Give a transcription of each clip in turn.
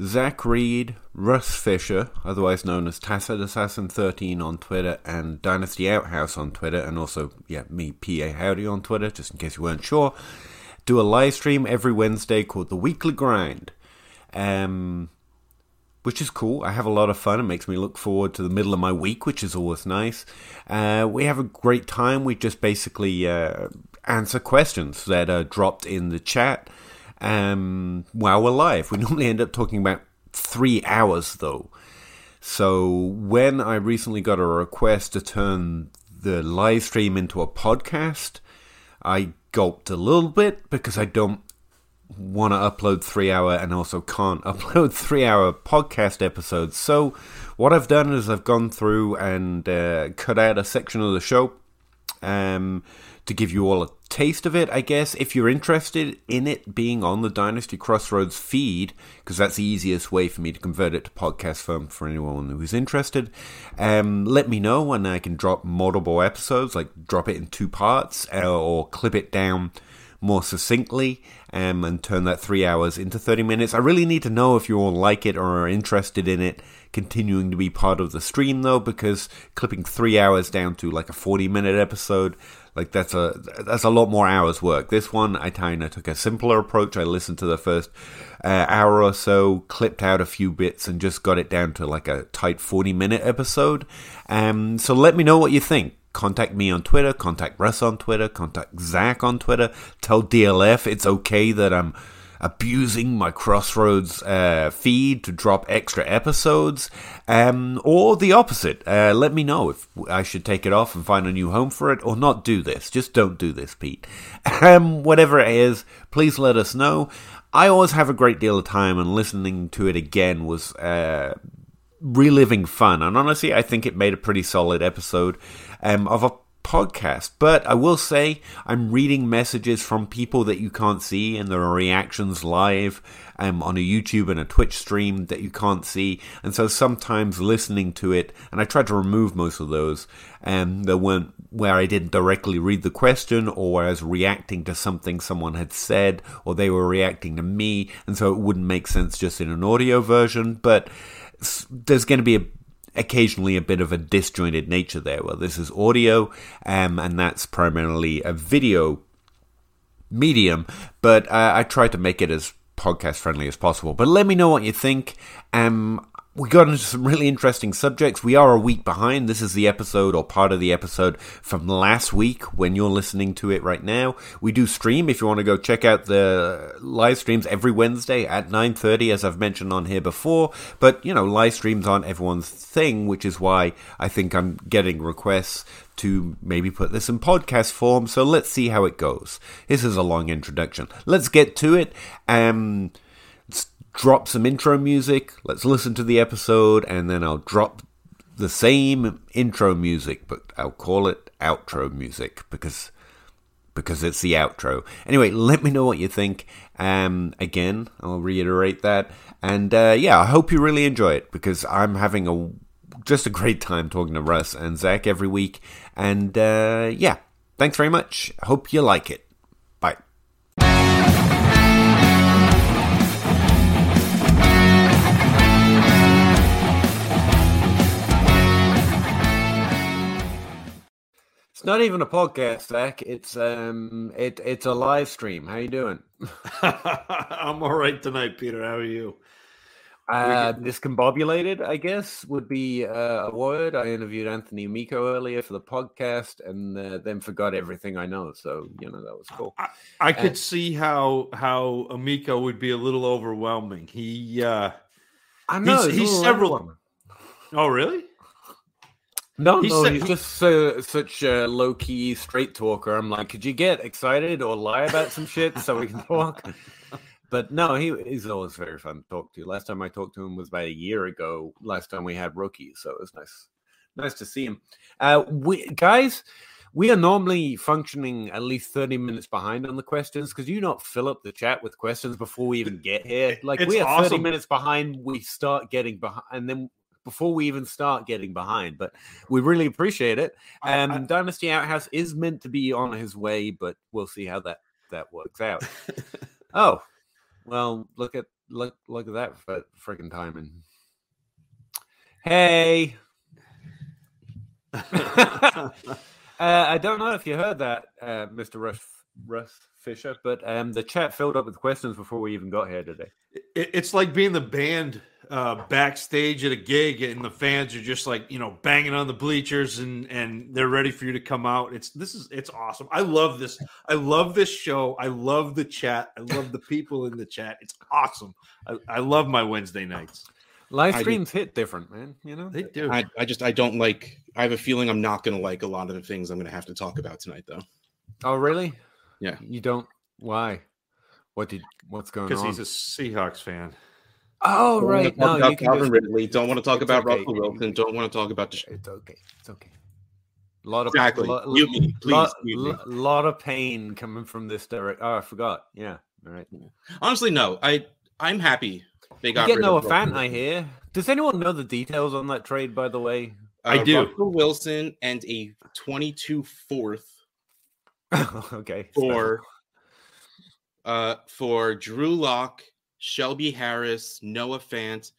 Zac Reed, Russ Fisher, otherwise known as Tacit Assassin 13 on Twitter, and Dynasty Outhouse on Twitter, and also, yeah, me, PA Howdy on Twitter, just in case you weren't sure, do a live stream every Wednesday called The Weekly Grind. Um, which is cool. I have a lot of fun. It makes me look forward to the middle of my week, which is always nice. Uh, we have a great time. We just basically uh, answer questions that are dropped in the chat um, while we're live. We normally end up talking about three hours though. So when I recently got a request to turn the live stream into a podcast, I gulped a little bit because I don't want to upload three hour and also can't upload three hour podcast episodes. So what I've done is I've gone through and uh, cut out a section of the show. Um, to give you all a taste of it, I guess. If you're interested in it being on the Dynasty Crossroads feed, because that's the easiest way for me to convert it to podcast form for anyone who's interested, um, let me know and I can drop multiple episodes, like drop it in two parts uh, or clip it down more succinctly um, and turn that three hours into 30 minutes. I really need to know if you all like it or are interested in it continuing to be part of the stream though, because clipping three hours down to like a 40 minute episode like that's a that's a lot more hours work. This one I kind of took a simpler approach. I listened to the first uh, hour or so, clipped out a few bits, and just got it down to like a tight forty minute episode. Um, so let me know what you think. Contact me on Twitter. Contact Russ on Twitter. Contact Zac on Twitter. Tell DLF it's okay that I'm abusing my Crossroads uh, feed to drop extra episodes, um, or the opposite. Uh, let me know if I should take it off and find a new home for it, or not do this. Just don't do this, Pete. Um, whatever it is, please let us know. I always have a great deal of time, and listening to it again was uh, reliving fun. And honestly, I think it made a pretty solid episode um, of a podcast. But I will say I'm reading messages from people that you can't see and there are reactions live um, on a YouTube and a Twitch stream that you can't see. And so sometimes listening to it, and I tried to remove most of those, um, there weren't where I didn't directly read the question or where I was reacting to something someone had said or they were reacting to me. And so it wouldn't make sense just in an audio version. But there's going to be a occasionally a bit of a disjointed nature there. Well, this is audio, um, and that's primarily a video medium, but uh, I try to make it as podcast friendly as possible. But let me know what you think. Um, we got into some really interesting subjects. We are a week behind. This is the episode or part of the episode from last week when you're listening to it right now. We do stream if you want to go check out the live streams every Wednesday at 9:30 as I've mentioned on here before, but you know, live streams aren't everyone's thing, which is why I think I'm getting requests to maybe put this in podcast form. So let's see how it goes. This is a long introduction. Let's get to it. Um drop some intro music. Let's listen to the episode, and then I'll drop the same intro music, but I'll call it outro music because because it's the outro. Anyway, let me know what you think. Um, again, I'll reiterate that, and uh, yeah, I hope you really enjoy it because I'm having a just a great time talking to Russ and Zac every week, and uh, yeah, thanks very much. Hope you like it. Not even a podcast, Zac. It's um, it it's a live stream. How you doing? I'm all right tonight, Peter. How are you? Uh, discombobulated, I guess, would be uh, a word. I interviewed Anthony Amico earlier for the podcast, and uh, then forgot everything I know. So you know that was cool. I, I could see how how Amico would be a little overwhelming. He, uh, I know he's, he's he's several. Oh, really? No, He no, said- he's just so, such a low key straight talker. I'm like, could you get excited or lie about some shit so we can talk? but no, he, he's always very fun to talk to. Last time I talked to him was about a year ago. Last time we had rookies, so it was nice, nice to see him. Uh, we guys, we are normally functioning at least thirty minutes behind on the questions because you not fill up the chat with questions before we even get here. Like It's we are thirty minutes behind. We start getting behind, and then before we even start getting behind, but we really appreciate it. Um, I- Dynasty Outhouse is meant to be on his way, but we'll see how that that works out. oh, well, look at look look at that for freaking timing. Hey, uh, I don't know if you heard that, uh, Mister Russ Russ Fisher, but um, the chat filled up with questions before we even got here today. It- it's like being the band uh, backstage at a gig, and the fans are just like you know banging on the bleachers, and and they're ready for you to come out. It's this is it's awesome. I love this. I love this show. I love the chat. I love the people in the chat. It's awesome. I, I love my Wednesday nights. Live streams hit different, man. You know, They do. I, I just I don't like. I have a feeling I'm not going to like a lot of the things I'm going to have to talk about tonight, though. oh really? Yeah. You don't? Why? What did? What's going on because he's a Seahawks fan. Oh Don't right. want to talk No, about you can Calvin just. Ridley. Don't want to talk It's about okay. Russell Wilson. Don't want to talk about the. It's okay. It's okay. A lot of Exactly. Lot, Mute me, please. lot, lot, lot of pain coming from this direct. Oh, I forgot. Yeah. All right. Honestly, no. I I'm happy they got get rid Noah Fant, I hear. Does anyone know the details on that trade? By the way. I Uh, do. Russell Wilson and a 22 fourth okay. for uh for Drew Lock, Shelby Harris, Noah Fant,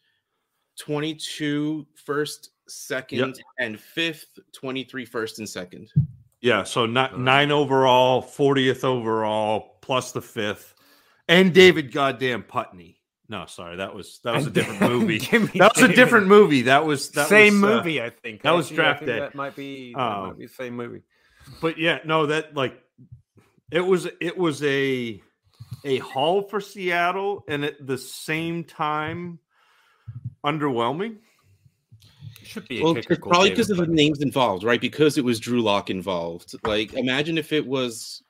22 first, second, and fifth, 23 first and second. Yeah, so not Uh, nine overall, fortieth overall, plus the fifth, and David goddamn Putney. No, sorry, that was that was a different movie. That was a different movie. That was that same was, uh, movie, I think. that was Actually, I draft day. That might be. That Um, might be the same movie. but yeah, no, that like it was it was a a haul for Seattle, and at the same time, underwhelming. Should be a Well, kicker it's called probably because of the names involved, right? Because it was Drew Lock involved. Like, imagine if it was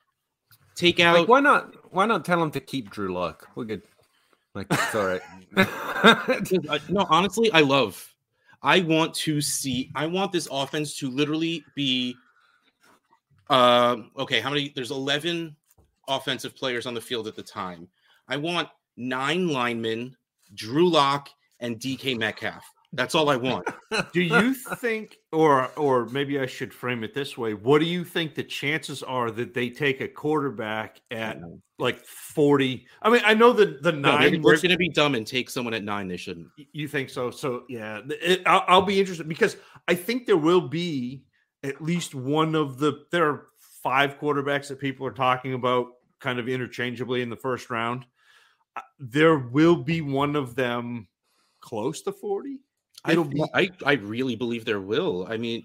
take out. Like, why not? Why not tell him to keep Drew Lock? We're good. Like, it's all right. Uh, no, honestly, I love. I want to see. I want this offense to literally be. Um. okay, how many? There's 11 offensive players on the field at the time. I want nine linemen, Drew Lock, and DK Metcalf. That's all I want. Do you think, or or maybe I should frame it this way? What do you think the chances are that they take a quarterback at like forty? I mean, I know that the No, 9 they're, they're going to be dumb and take someone at nine. They shouldn't. You think so? So yeah, it, I'll, I'll be interested because I think there will be at least one of the. There are five quarterbacks that people are talking about kind of interchangeably in the first round. Uh, There will be one of them close to forty. I, It'll be I I really believe there will. I mean,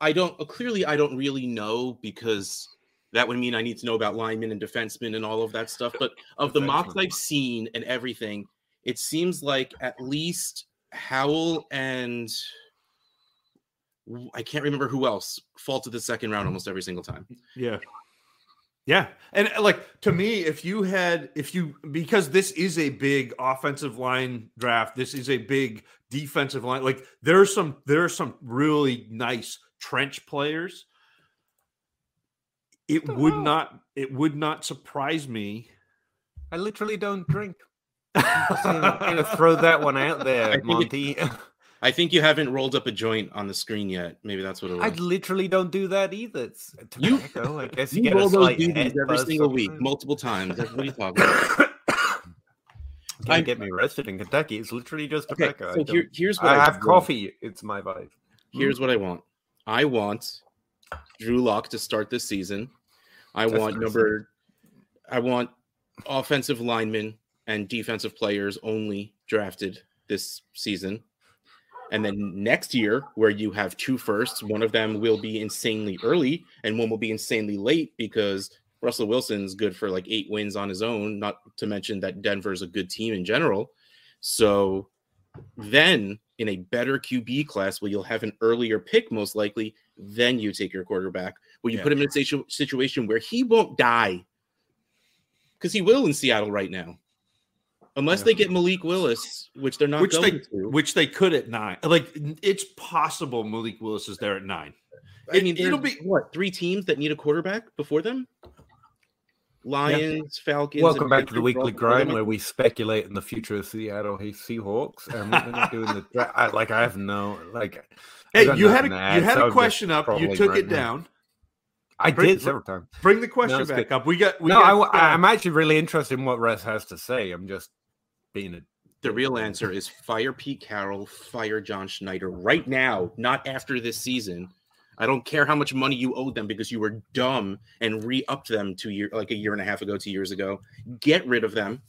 I don't uh, clearly I don't really know because that would mean I need to know about linemen and defensemen and all of that stuff. But of the mocks I've seen and everything, it seems like at least Howell and I can't remember who else fall to the second round almost every single time. Yeah. Yeah. And uh, like to me, if you had, if you, because this is a big offensive line draft, this is a big defensive line. Like there's some, there are some really nice trench players. It would know. not, it would not surprise me. I literally don't drink. I'm gonna throw that one out I there, it- Monty. I think you haven't rolled up a joint on the screen yet. Maybe that's what it was. I literally don't do that either. It's You- tobacco. I guess you you, roll those head every single week, multiple times. That's what are you talking about? Gonna I- get me arrested in Kentucky. It's literally just Okay, tobacco. I, so here, here's what I I have want. coffee. It's my vibe. Here's hmm? what I want. I want Drew Lock to start this season. I That's want number. I want offensive linemen and defensive players only drafted this season. And then next year, where you have two firsts, one of them will be insanely early and one will be insanely late because Russell Wilson's good for like eight wins on his own, not to mention that Denver's a good team in general. So then in a better QB class where you'll have an earlier pick, most likely, then you take your quarterback, where you Yeah. put him in a situ- situation where he won't die. Because he will in Seattle right now. Unless Yeah. they get Malik Willis, which they're not which going they to. which they could at nine. Like it's possible Malik Willis is there at nine. I mean, it'll be- what three teams that need a quarterback before them? Lions, Falcons. Welcome back to the weekly all- all grind where we speculate in the future of Seattle Seahawks, and we're not doing the dra- I, like I have no like. Hey, you had a nothing you had so a I'm just question up. You took right it now. down. I Bring- did several times. Bring the question it's back good. up. We got we no, got, I, am actually really interested in what Russ has to say. I'm just being a. The real answer is fire Pete Carroll, fire John Schneider right now, not after this season. I don't care how much money you owed them because you were dumb and re-upped them two year like a year and a half ago, two years ago. Get rid of them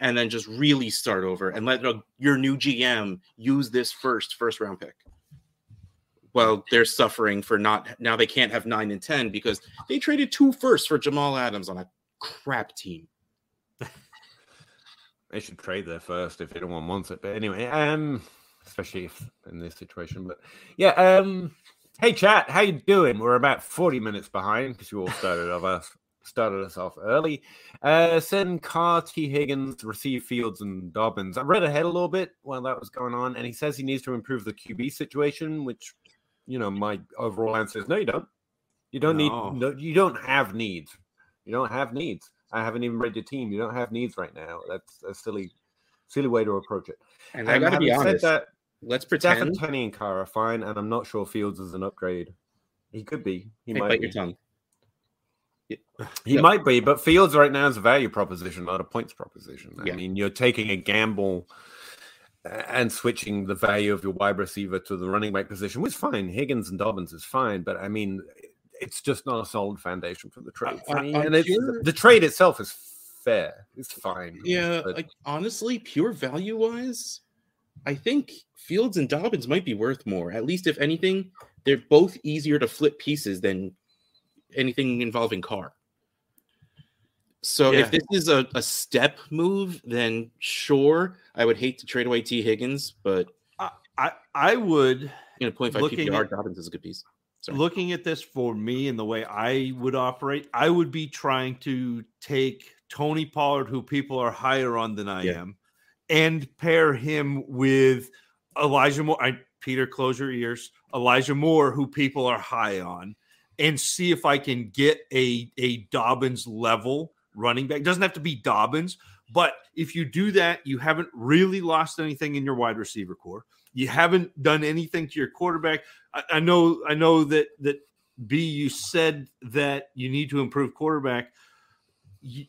and then just really start over and let your new GM use this first first round pick. Well, they're suffering for not now they can't have nine and ten because they traded two firsts for Jamal Adams on a crap team. They should trade there first if anyone wants it. But anyway, um, especially if in this situation. But yeah, um, hey chat, how you doing? We're about forty minutes behind because you all started of us started us off early. Uh, send Carr, T. Higgins, receive Fields and Dobbins. I read ahead a little bit while that was going on, and he says he needs to improve the QB situation, which you know my overall answer is no, you don't. You don't No. need. No, you don't have needs. You don't have needs. I haven't even read your team. You don't have needs right now. That's a silly, silly way to approach it. And I Um, gotta be honest. that, let's pretend Tenney, and Carr are fine, and I'm not sure Fields is an upgrade. He could be. He Hey, might bite be. your tongue. He might be, but Fields right now is a value proposition, not a points proposition. I Yeah. mean, you're taking a gamble and switching the value of your wide receiver to the running back position, which is fine. Higgins and Dobbins is fine, but I mean, it's just not a solid foundation for the trade. for I- me. I'm and it's, sure- the trade itself is fair. It's fine. Yeah, but- like honestly, pure value wise, I think Fields and Dobbins might be worth more. At least if anything, they're both easier to flip pieces than anything involving Carr. So Yeah. if this is a, a step move, then sure, I would hate to trade away T. Higgins, but I I would in a point five Looking PPR, at- Dobbins is a good piece. Sorry. looking at this for me and the way I would operate, I would be trying to take Tony Pollard, who people are higher on than I Yeah. am, and pair him with Elijah Moore. I, Peter, close your ears. Elijah Moore, who people are high on, and see if I can get a a Dobbins level running back. It Doesn't have to be Dobbins, but if you do that, you haven't really lost anything in your wide receiver core. You haven't done anything to your quarterback. I, I know, I know that that B, you said that you need to improve quarterback. You,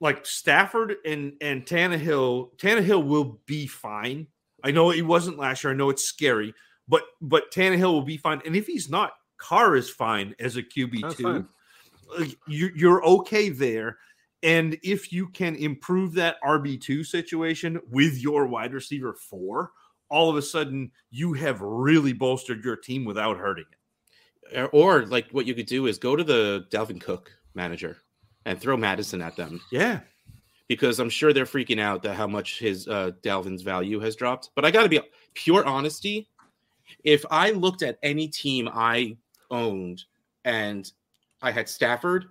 like Stafford and and Tannehill, Tannehill will be fine. I know he wasn't last year. I know it's scary, but but Tannehill will be fine. And if he's not, Carr is fine as a QB two. Fine. Like, you, you're okay there. And if you can improve that RB two situation with your wide receiver four, all of a sudden you have really bolstered your team without hurting it. Or, or like what you could do is go to the Dalvin Cook manager and throw Madison at them. Yeah. because I'm sure they're freaking out that how much his uh, Dalvin's value has dropped. But I got to be pure honesty. If I looked at any team I owned and I had Stafford,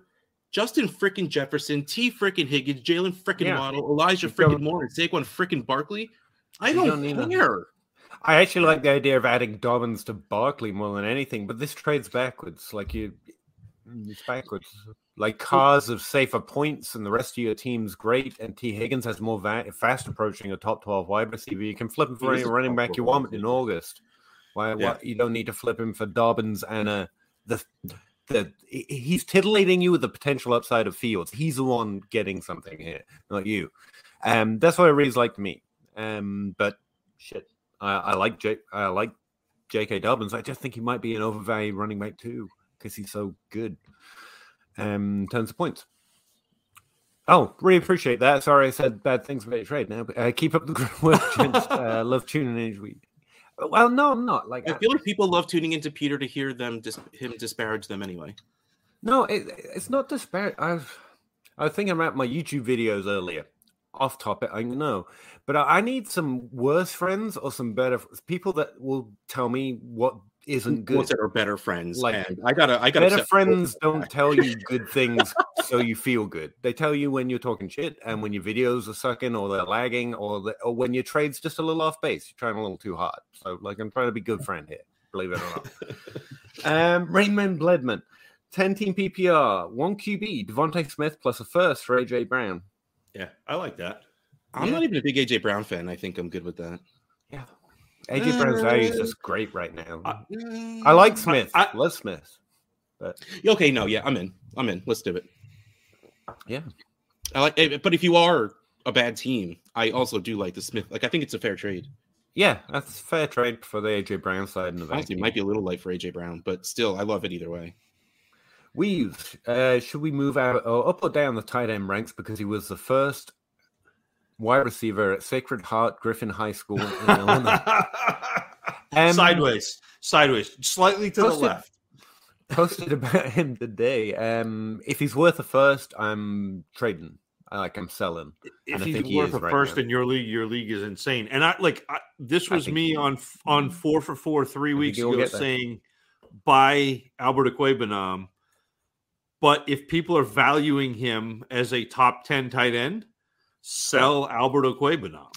Justin frickin' Jefferson, T frickin' Higgins, Jalen frickin' Yeah. Waddle, Elijah don't- frickin' Moore, and Saquon frickin' Barkley, I don't, don't care. I actually like the idea of adding Dobbins to Barkley more than anything, but this trade's backwards. Like you, it's backwards. Like cars of safer points, and the rest of your team's great. And T Higgins has more va- fast approaching a top twelve wide receiver. You can flip him for any running back you want in August. Why? Yeah. why you don't need to flip him for Dobbins and a the he- he's titillating you with the potential upside of Fields. He's the one getting something here, not you. Um, that's why it really like to me. Um, but shit, I, I like J, I like J.K. Dobbins. I just think he might be an overvalued running back too because he's so good. Um, terms of points. Oh, really appreciate that. Sorry, I said bad things about your trade. Now, but, uh, keep up the good work, gents. uh, love tuning in each week. Uh, well, no, I'm not. Like, I feel like people love tuning into Peter to hear them dis- him disparage them anyway. No, it, it's not disparage. I've I was thinking about my YouTube videos earlier. Off topic, I know, but I, I need some worse friends or some better people that will tell me what isn't good. Or better friends. Like, and I gotta, I gotta. Better friends don't tell you good things so you feel good. They tell you when you're talking shit and when your videos are sucking or they're lagging or, the, or when your trade's just a little off base. You're trying a little too hard. So, like, I'm trying to be good friend here, believe it or not. um, Rainman Bledman, 10 team PPR, one QB, DeVonta Smith plus a first for AJ Brown. Yeah, I like that. I'm Yeah. not even a big AJ Brown fan. I think I'm good with that. Yeah. AJ Brown's value is just great right now. I- I like Smith. I- Love Smith. But Okay, no, yeah, I'm in. I'm in. Let's do it. Yeah. I like, eh, but if you are a bad team, I also do like the Smith. Like, I think it's a fair trade. Yeah, that's fair trade for the AJ Brown side in the Honestly, it might be a little light for AJ Brown, but still, I love it either way. Weaves, uh, should we move out or up or down the tight end ranks because he was the first wide receiver at Sacred Heart Griffin High School in Illinois? Um, sideways, sideways, slightly to the left. Posted about him today. Um, if he's worth a first, I'm trading. I like I'm selling. If And I he's think he worth is a right first now. in your league, your league is insane. And I like I, this was me on on four for four three weeks ago saying buy Albert Okwuegbunam. But if people are valuing him as a top ten tight end, sell Albert Okwuegbunam.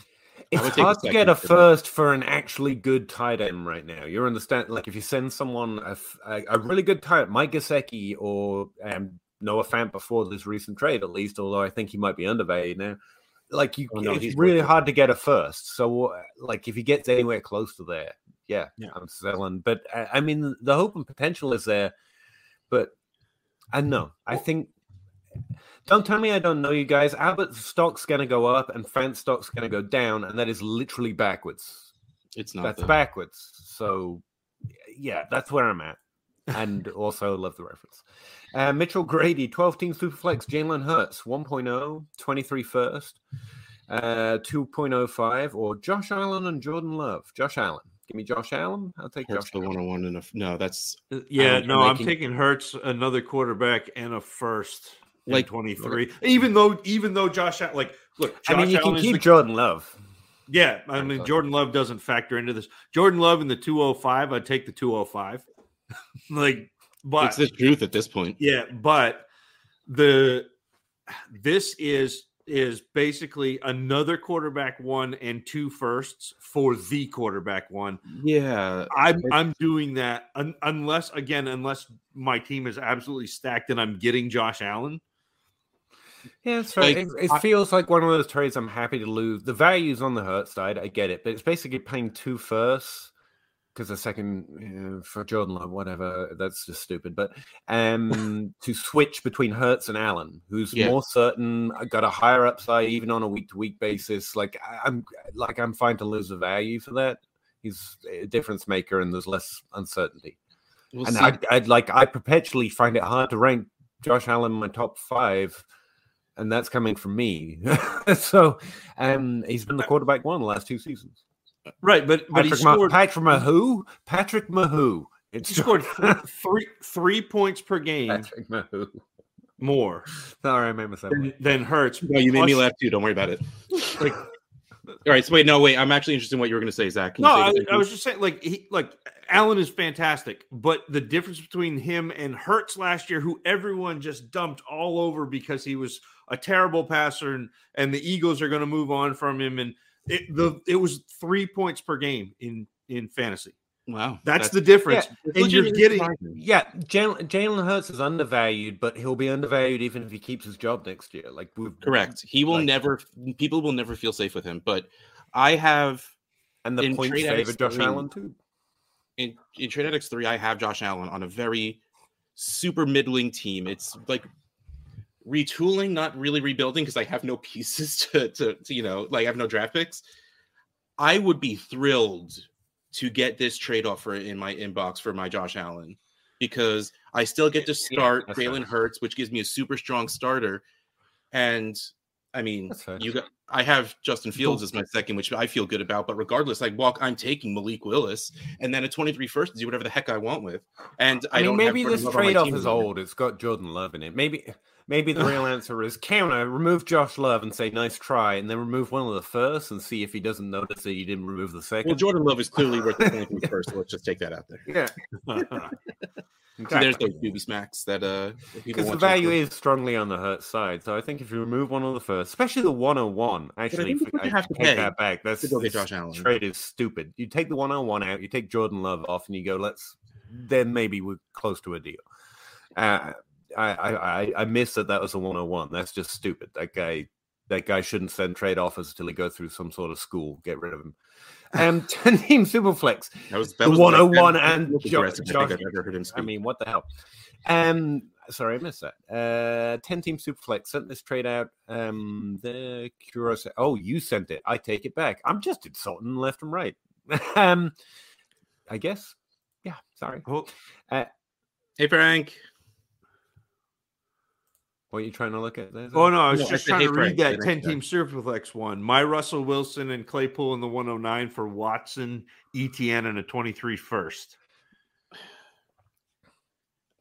It's would take a hard to get a second for that. first for an actually good tight end right now. You understand? Like if you send someone a, a really good tight, Mike Gesicki or um, Noah Fant before this recent trade, at least. Although I think he might be undervalued now. Like you, Oh, no, it's really hard to get a first. So, uh, like if he gets anywhere close to there, yeah, Yeah. I'm selling. But uh, I mean, the hope and potential is there. But I know. I think. Don't tell me I don't know you guys. Abbott's stock's going to go up and Fant's stock's going to go down, and that is literally backwards. It's not. That's though. backwards. So, yeah, that's where I'm at. And also love the reference. Uh, Mitchell Grady, 12 team Superflex, Jalen Hurts, 1.0, 23 first, uh, 2.05, or Josh Allen and Jordan Love. Josh Allen. Give me Josh Allen. I'll take Hurts Josh the Allen. one on one and a no. That's Uh, Yeah, I'm no, I'm making- taking Hurts, another quarterback, and a first. Like Like- 23. Even though, even though Josh, like, look, Josh I mean, you Allen can keep the- Jordan Love. Yeah, I mean Jordan Love doesn't factor into this. Jordan Love in the 205, I'd take the 205. like, but it's the truth at this point. yeah, but the this is is basically another quarterback one and two firsts for the quarterback one. Yeah, I'm I'm doing that un, unless again unless my team is absolutely stacked and I'm getting Josh Allen. Yeah, so Like, it, it I- feels like one of those trades I'm happy to lose. The value's on the hurt side, I get it, but it's basically paying two firsts because the second you know, for Jordan Love, whatever, that's just stupid. But um, to switch between Hurts and Allen, who's Yeah. more certain, uh, got a higher upside even on a week to week basis. Like I- I'm like I'm fine to lose the value for that. He's a difference maker, and there's less uncertainty. we'll and. I'd, I'd like I perpetually find it hard to rank Josh Allen in my top five, and that's coming from me. so, um, he's been the quarterback one the last two seasons. Right, but but he Patrick, Ma- scored Patrick Mahu, Patrick Mahu. It's he scored th- three three points per game Patrick Mahu. more Sorry, I made myself. than, than Hurts. no, you made me laugh too. Don't worry about it. Like, All right, so wait, no, wait. I'm actually interested in what you were going to say, Zac. Can you no, say I, I was just saying, like he, like Allen is fantastic, but the difference between him and Hurts last year, who everyone just dumped all over because he was a terrible passer, and and the Eagles are going to move on from him, and it the it was three points per game in in fantasy. wow. That's, the difference, it's and you're getting. Yeah, Jalen Jalen Hurts is undervalued, but he'll be undervalued even if he keeps his job next year. Like we've correct. He will Like- never. People will never feel safe with him. But I have and the In points trade favor Josh three. Allen too. in in Trade Addicts three, I have Josh Allen on a very super middling team. It's like retooling, not really rebuilding, because I have no pieces to, to to you know, like I have no draft picks. I would be thrilled to get this trade offer in my inbox for my Josh Allen because I still get to start Jalen. Hurts, which gives me a super strong starter. And I mean, you got I have Justin Fields as my second, which I feel good about. But regardless, like walk, I'm taking Malik Willis and then a 23 first to do whatever the heck I want with. And I, I, mean, maybe this Jordan Love on my trade off is anymore. old. It's got Jordan Love in it. Maybe Maybe the real answer is counter, remove Josh Love and say nice try, and then remove one of the first and see if he doesn't notice that you didn't remove the second. Well, Jordan Love is clearly worth the point first. So let's just take that out there. yeah, So there's those booby smacks that uh Because the value is strongly on the hurt side. So I think if you remove one of the first, especially the 101, actually, you I have to take that back. That's to go get this Josh Allen. trade is stupid. You take the 101 out, you take Jordan Love off, and you go, let's then maybe we're close to a deal. Uh, I, I, I, I miss that that was a 101. That's just stupid. That guy, that guy shouldn't send trade offers until he goes through some sort of school. Get rid of him. Um, 10 team superflex. That was that the was 101 most and Jo- aggressive I Josh- I've ever heard him I mean, what the hell? Um, sorry, I missed that. Uh, ten team superflex sent this trade out. Um, the Curiosity. Oh, you sent it. I take it back. I'm just insulting left and right. um, I guess. Yeah. Sorry. Oh, hey Frank, What are you trying to look at there? oh no, I was No, just trying to read that the 10 next team Superflex one. My Russell Wilson and Claypool in the 109 for Watson, ETN, and a 23 first.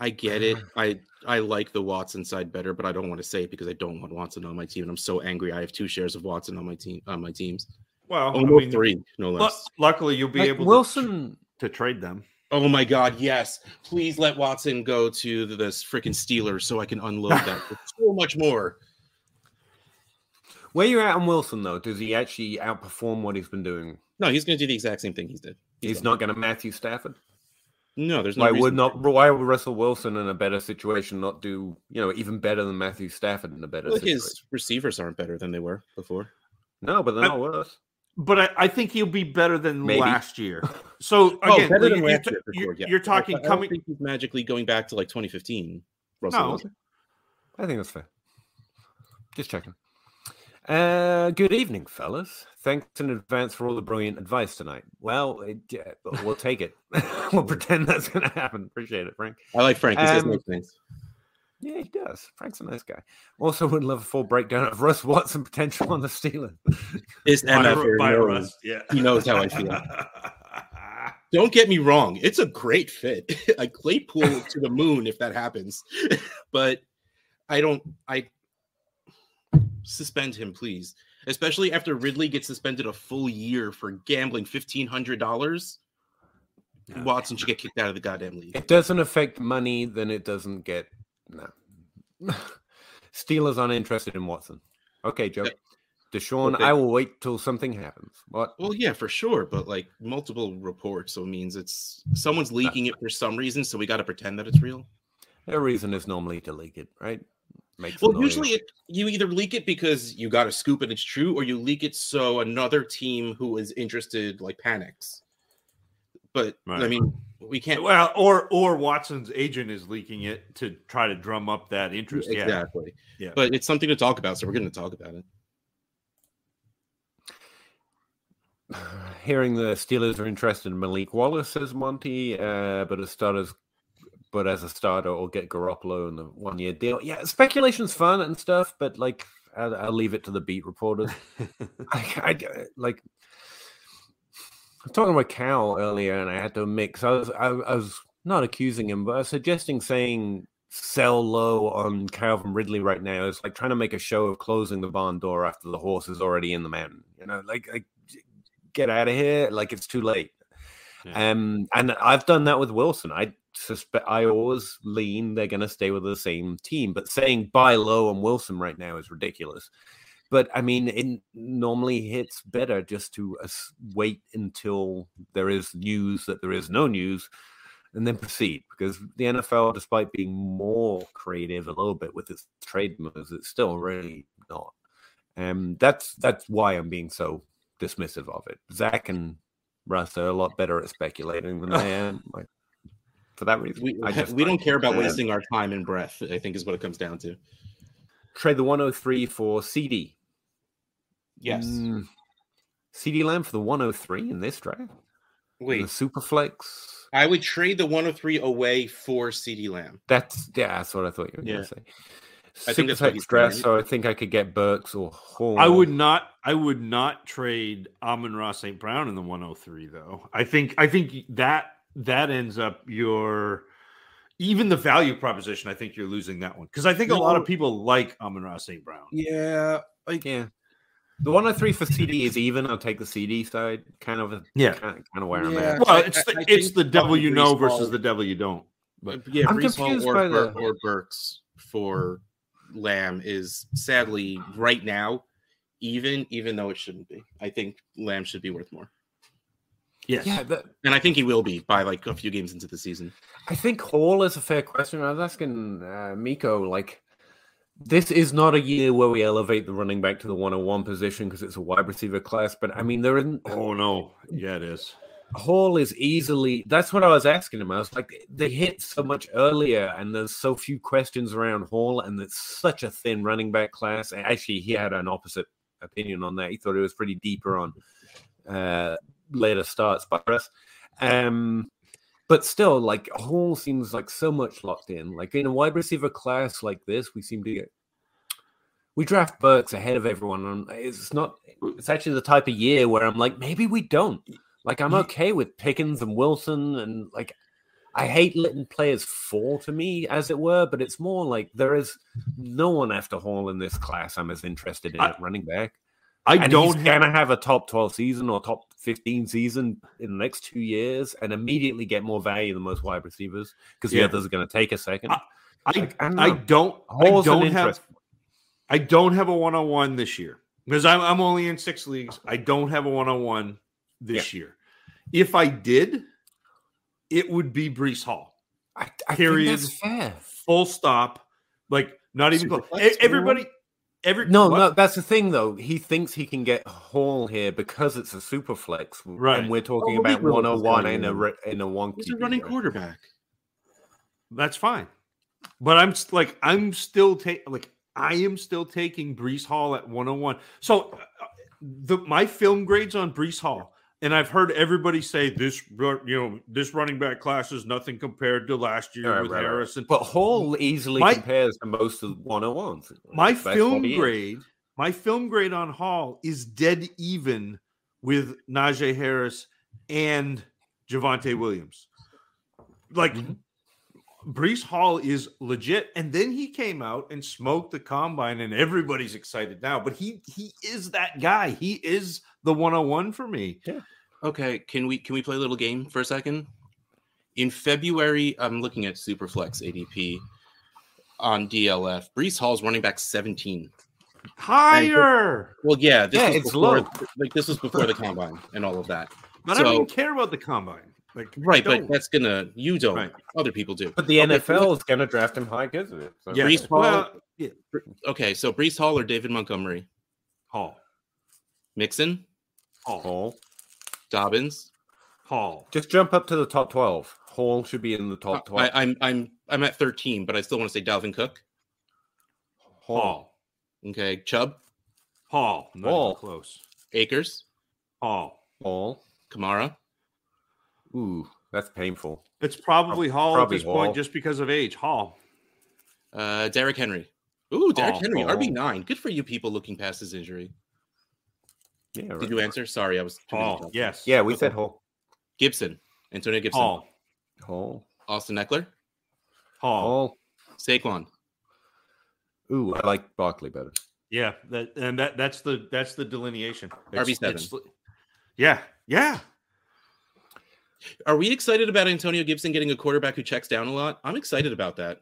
I get it. I I like the Watson side better, but I don't want to say it because I don't want Watson on my team, and I'm so angry. I have two shares of Watson on my team on my teams. Well, I mean, three, no lu- less. luckily, you'll be Like, able to, Wilson. to trade them. Oh my God, yes! Please let Watson go to the, this freaking Steelers so I can unload that for so much more. Where you at on Wilson though? Does he actually outperform what he's been doing? No, he's going to do the exact same thing he's did. He's done. not going to Matthew Stafford. No, there's no. why would not? Why would Russell Wilson in a better situation not do? You know, even better than Matthew Stafford in a better Well, situation? his receivers aren't better than they were before. No, but they're I- not worse. But I, I think he'll be better than Maybe. last year. So Oh, again, better you're, you're, last year, you're- sure, yeah. you're I- talking I, don't coming. think he's magically going back to like 2015. Russell No. Wilson. I think that's fair. Just checking. Uh, good evening, fellas. Thanks in advance for all the brilliant advice tonight. Well, it, yeah, we'll take it. we'll pretend that's going to happen. Appreciate it, Frank. I like Frank. He says Um, nice things. Yeah, he does. Frank's a nice guy. Also, would love a full breakdown of Russ Watson potential on the Steelers. This by, MF Ru- by knows- Russ, yeah. He knows how I feel. Don't get me wrong; it's a great fit. a Claypool to the moon if that happens, but I don't. I suspend him, please. Especially after Ridley gets suspended a full year for gambling fifteen hundred dollars. Yeah. Watson should get kicked out of the goddamn league. It doesn't affect money, then it doesn't get. No. Steelers uninterested in Watson. Okay, Joe. Yeah. Deshaun, Okay. I will wait till something happens. What? Well, yeah, for sure, but like multiple reports, so it means it's someone's leaking it for some reason, so we got to pretend that it's real. Their reason is normally to leak it, right? Makes Well, usually it, you either leak it because you got to scoop and it's true, or you leak it so another team who is interested like panics. But I mean, we can't Well, or or Watson's agent is leaking it to try to drum up that interest. Yeah, exactly. Yeah. But it's something to talk about, so we're going to talk about it. Hearing the Steelers are interested in Malik Willis, says Monty, uh, but as starters, but as a starter, or get Garoppolo in the one year deal. Yeah, speculation's fun and stuff, but like, I'll, I'll leave it to the beat reporters. I, I like. I was talking about Cal earlier, and I had to mix. I was, I, I was not accusing him, but I was suggesting saying sell low on Calvin Ridley right now is like trying to make a show of closing the barn door after the horse is already in the mountain. You know, like, like get out of here, like it's too late. Yeah. Um, and I've done that with Wilson. I suspect I always lean they're going to stay with the same team, but saying buy low on Wilson right now is ridiculous. But I mean, it normally hits better just to uh, wait until there is news that there is no news, and then proceed. Because the NFL, despite being more creative a little bit with its trade moves, it's still really not. Um, that's that's why I'm being so dismissive of it. Zac and Russ are a lot better at speculating than I am. Like, for that reason, We, I just we don't care about wasting our time and breath, I think is what it comes down to. trade the 103 for CeeDee. Yes. Mm, CeeDee Lamb for the 103 in this draft. Wait, the Superflex. I would trade the 103 away for CeeDee Lamb. That's yeah, that's what I thought you were Yeah. going to say. I think that's what Superflex he's draft, doing, so I think I could get Burks or Horn. I would not. I would not trade Amon Ross St. Brown in the 103 though. I think. I think that that ends up your even the value proposition, I think you're losing that one because I think a lot of people like Amon Ross St. Brown. Yeah, like yeah. The 103 for CeeDee is even. I'll take the CeeDee side, kind of. Yeah, kind of, kind of where I'm at. Well, it's the, I it's the devil you know Hall- versus the devil you don't. But But yeah, I'm Breece Hall confused or, by Bur- the- or Burks for Lamb is sadly right now even, even though it shouldn't be. I think Lamb should be worth more, yes, Yeah, that, and I think he will be by like a few games into the season. I think Hall is a fair question. I was asking uh, Miko, like, this is not a year where we elevate the running back to the 101 position because it's a wide receiver class. But I mean, there isn't. Oh no, yeah, it is. Hall is easily. That's what I was asking him. I was like, they hit so much earlier, and there's so few questions around Hall, and it's such a thin running back class. Actually, he had an opposite opinion on that. He thought it was pretty deeper on uh, later starts by us. Um, but still, like Hall seems like so much locked in. Like in a wide receiver class like this, we seem to get we draft Burks ahead of everyone. And it's not. It's actually the type of year where I'm like, maybe we don't. Like I'm okay with Pickens and Wilson, and like I hate letting players fall to me, as it were. But it's more like there is no one after Hall in this class. I'm as interested in I- at running back. I and don't he's have. gonna have a top 12 season or top 15 season in the next two years and immediately get more value than most wide receivers because the Yeah. others are going to take a second. I, I don't I don't. I don't have. I don't have a one on one this year because I'm I'm only in six leagues. I don't have a one on one this year. If I did, it would be Breece Hall. I, I period. think that's fair. Full stop. Like not even close. Everybody. Every No, what? no, that's the thing though. He thinks he can get Hall here because it's a super flex, Right. And we're talking Oh, about 101 in a in. a one. He's a running quarterback. That's fine. But I'm like I'm still taking like I am still taking Breece Hall at 101. So uh, the my film grades on Breece Hall, and I've heard everybody say this you know this running back class is nothing compared to last year Right, with right, right. Harrison. But Hall easily My- compares to most of the 101s. my That's film he is. grade, my film grade on Hall is dead even with Najee Harris and Javonte Williams. Like Mhm. Breece Hall is legit, and then he came out and smoked the combine, and everybody's excited now. But he he is that guy. He is the 101 for me. Okay, can we can we play a little game for a second? In February, I'm looking at Superflex ADP on DLF. Breece Hall's running back 17. Higher, Well, yeah, this Yeah, was it's before, low. like this was before the combine and all of that. but I don't even care about the combine. Like Right, but that's gonna you don't. Right. Other people do. But the Okay, NFL is going to draft him high because of it. So. yeah, Breece Hall- well, yeah, Okay, so Breece Hall or David Montgomery, Hall, Mixon, Hall, Hall. Dobbins. Hall. Just jump up to the top 12. Hall should be in the top uh, 12. I, I'm I'm I'm at 13, but I still want to say Dalvin Cook. Hall. Hall. Okay, Chubb, Hall. Not Hall. close. Akers, Hall. Hall. Kamara. Ooh, that's painful. It's probably Hall Probably at this point just because of age. Hall. Uh, Derrick Henry. Ooh, Derrick Hall, Henry, Hall. RB nine. Good for you people looking past his injury. Yeah, right. Did you answer? Sorry, I was. too busy Hall. Yes. Yeah, we said Hall. Gibson, Antonio Gibson, Hall. Hall. Austin Ekeler, Hall. Hall. Saquon. Ooh, I like Barkley better. Yeah. That and that that's the that's the delineation. RB7. Yeah. Yeah. Are we excited about Antonio Gibson getting a quarterback who checks down a lot? I'm excited about that.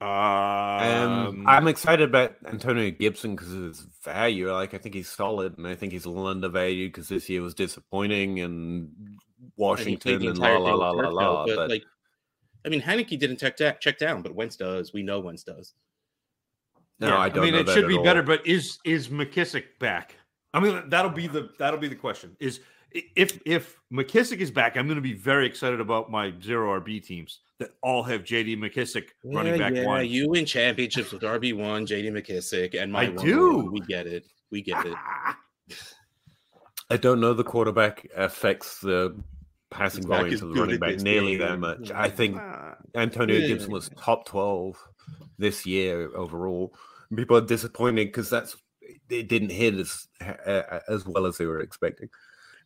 Um, Um, I'm excited about Antonio Gibson because of his value. Like, I think he's solid, and I think he's a little undervalued because this year was disappointing, and And Washington played the and la la la la la. though, But like, I mean, Heinicke didn't check, da- check down, but Wentz does. We know Wentz does. no, yeah, I don't. I mean, know it that should be all. better. But is is McKissic back? I mean, that'll be the that'll be the question. Is i- if if McKissic is back, I'm going to be very excited about my zero RB teams that all have JD McKissic running back yeah, one. you win championships with RB one, JD McKissic, and my I do. one. We get it. We get it. I don't know the quarterback affects the passing He's volume to the running back this nearly that much. I think ah. Antonio Yeah. Gibson was top 12 this year overall. People are disappointed because that's it didn't hit as uh, as well as they were expecting.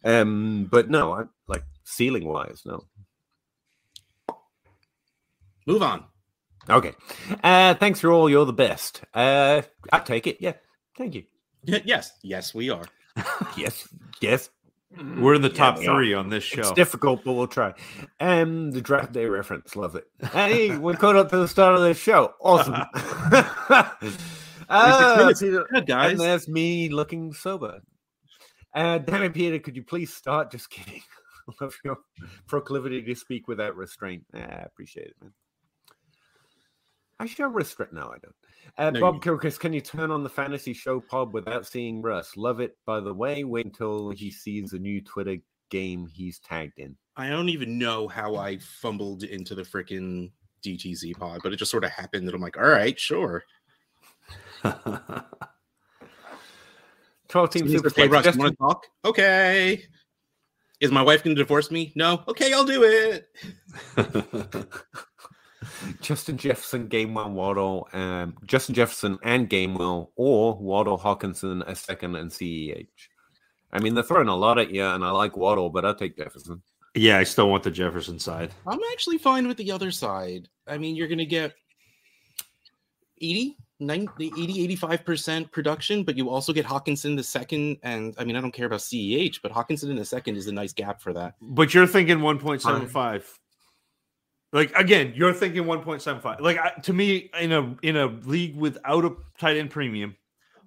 Um, but no, I like ceiling wise, no. Move on. Okay. Uh, thanks for all. You're the best. Uh, I take it. Yeah. Thank you. yes, yes, we are. yes. Yes. We're in the Yeah, top we are. three on this show. It's difficult, but we'll try. Um, the draft day reference, love it. Hey, we're caught up to the start of the show. Awesome. uh, minutes. Peter- Yeah, guys. and there's me looking sober. Uh, damn it, Peter, could you please start? Just kidding. love your proclivity to speak without restraint. Ah, I appreciate it, man. I show restraint. No, I don't. Uh, No, Bob you- Kilkis, can you turn on the fantasy show pod without seeing Russ? Love it. By the way, wait until he sees the new Twitter game he's tagged in. I don't even know how I fumbled into the freaking DTZ pod, but it just sort of happened that I'm like, all right, sure. 12 team super like, hey, Flex. Russ, Just- you want to talk? Okay. Is my wife going to divorce me? No. Okay, I'll do it. Justin Jefferson, Gainwell, Waddle, um, Justin Jefferson and Gainwell, or Waddle, Hockenson, a second, and CEH. I mean, they're throwing a lot at you, and I like Waddle, but I'll take Jefferson. yeah, I still want the Jefferson side. I'm actually fine with the other side. I mean, you're going to get 80, 90, 80, 85% production, but you also get Hockenson the second. And I mean, I don't care about CEH, but Hockenson in the second is a nice gap for that. But you're thinking 1.75. Like again, you're thinking 1.75. Like I, to me, in a in a league without a tight end premium,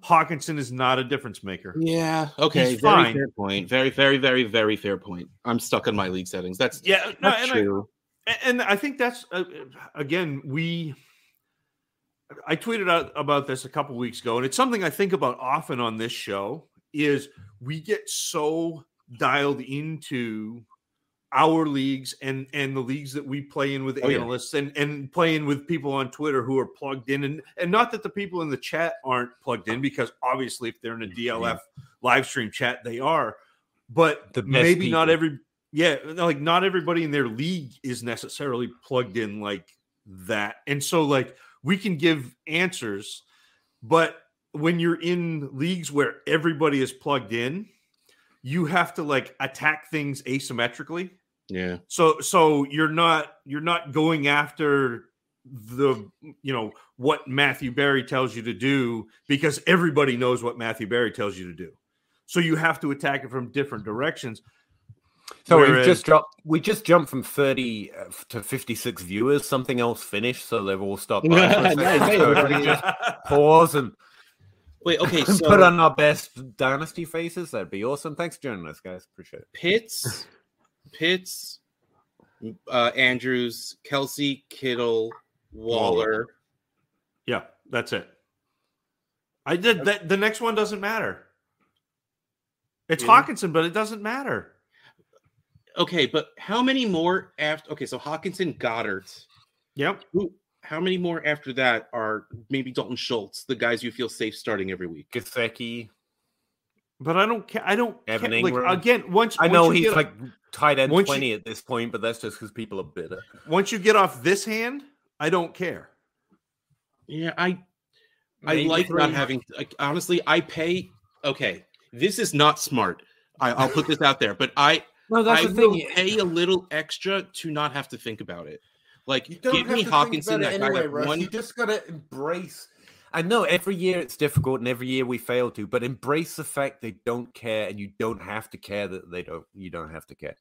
Hockenson is not a difference maker. Yeah. Okay. He's very fine. fair point. Very, very, very, very fair point. I'm stuck on my league settings. That's Yeah, no, that's and true. A- And I think that's uh, again we. I tweeted out about this a couple weeks ago, and it's something I think about often on this show. Is we get so dialed into our leagues and and the leagues that we play in with Oh, yeah. analysts and and playing with people on Twitter who are plugged in, and and not that the people in the chat aren't plugged in because obviously if they're in a mm, DLF live stream chat they are, but The maybe not every yeah like not everybody in their league is necessarily plugged in like that and so like we can give answers but when you're in leagues where everybody is plugged in you have to like attack things asymmetrically. Yeah. so so you're not you're not going after the you know what Matthew Barry tells you to do because everybody knows what Matthew Barry tells you to do. So you have to attack it from different directions So we Whereas- just dropped. We just jumped from thirty uh, to fifty-six viewers. Something else finished, so they've all stopped. by for a second. Nice, nice. So everybody just pause and Wait. Okay. So put on our best dynasty faces. That'd be awesome. Thanks for joining us, guys. Appreciate it. Pitts, Pitts, uh, Andrews, Kelce, Kittle, Waller. Yeah, that's it. I did that. The next one doesn't matter. It's Really? Hockenson, but it doesn't matter. Okay, but how many more after? Okay, so Hockenson, Goedert. Yep. Who? How many more after that are maybe Dalton Schultz, the guys you feel safe starting every week? Gesicki. But I don't care. I don't Evan care. Like, Engram. again, once I once know you he's get- like tight end once you- at this point, but that's just because people are bitter. once you get off this hand, I don't care. Yeah, I I Maybe like not having. Like, honestly, I pay. Okay, this is not smart. I, I'll put this out there, but I No, that's I the will thing. pay a little extra to not have to think about it. Like, You don't give have me to Hockenson, think that about it guy anyway, at Russ. one. You just gotta embrace. I know every year it's difficult, and every year we fail to, but embrace the fact they don't care, and you don't have to care that they don't. You don't have to care.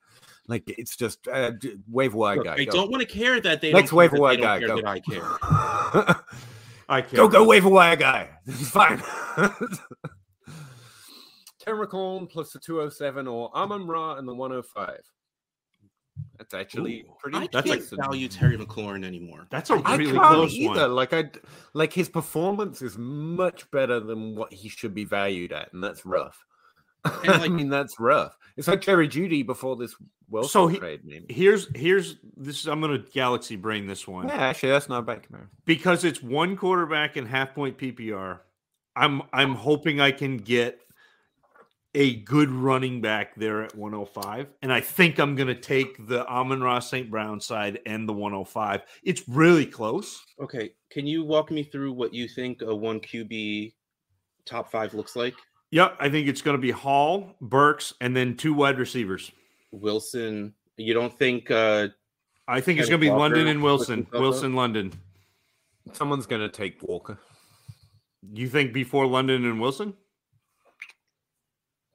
Like it's just uh, wave wire Look, guy. I go. don't want to care that they Next don't waiver care that wire guy, care go. that I care. I care. go go waiver wire guy. This is fine. Terracon plus the 207 or Amon Ra and the 105. That's actually Ooh, pretty I That's can't decent. value Terry McLaurin anymore. That's a really can't close either. one. Like I, like his performance is much better than what he should be valued at, and that's rough. And, I mean, that's rough. It's like Jerry Jeudy before this Wilson So he- trade, maybe. Here's here's this. I'm gonna galaxy brain this one. Yeah, actually, that's not a bad comparison. because it's one quarterback and half point PPR. I'm I'm hoping I can get a good running back there at 105, and I think I'm going to take the Amon Ross St. Brown side and the 105. It's really close. Okay, can you walk me through what you think a one QB top five looks like? Yep, I think it's going to be Hall, Burks, and then two wide receivers. Wilson, you don't think uh I think it's going to be Walker, London and Wilson. Wilson, Sosa. Wilson, London. Someone's going to take Walker. You think before London and Wilson?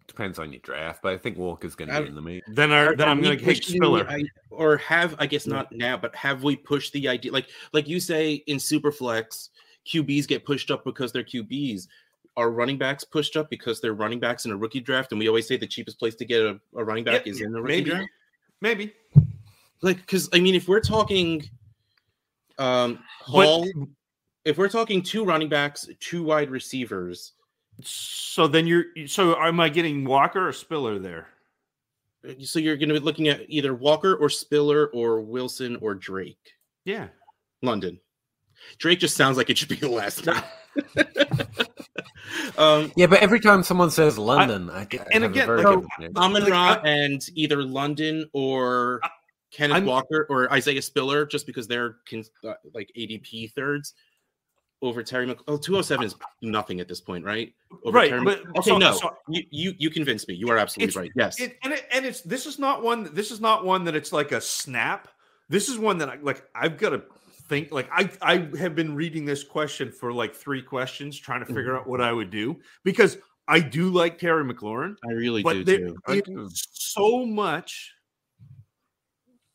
Depends on your draft, but I think Walker's going to I- be in the meet. Then, I, then Are I'm going to take pushing Spiller. the i- or have I guess not now, but have we pushed the idea? Like, like you say in Superflex, QBs get pushed up because they're QBs. Are running backs pushed up because they're running backs in a rookie draft? And we always say the cheapest place to get a, a running back Yeah, is in the rookie maybe. draft. Maybe. Like, because I mean, if we're talking, um, But- Hall, if we're talking two running backs, two wide receivers, So then you're. So am I getting Walker or Spiller there? uh, so you're going to be looking at either Walker or Spiller or Wilson or Drake. Yeah. London. Drake just sounds like it should be the last name. um, Yeah, but every time someone says London, I, I and have a again, very like. Amon Like, Ra and either London or Kenneth I'm- Walker or Isaiah Spiller, just because they're con- uh, like ADP thirds over Terry Mc. Oh, 207 is nothing at this point, right? Over Right, Terry but- okay, so- no, so- you, you you convinced me. You are absolutely right. Yes, It, and it, and it's this is not one. This is not one that it's like a snap. This is one that I like. I've got to think. Like I I have been reading this question for like three questions, trying to figure mm-hmm. out what I would do because I do like Terry McLaurin, I really do there too. I do. so much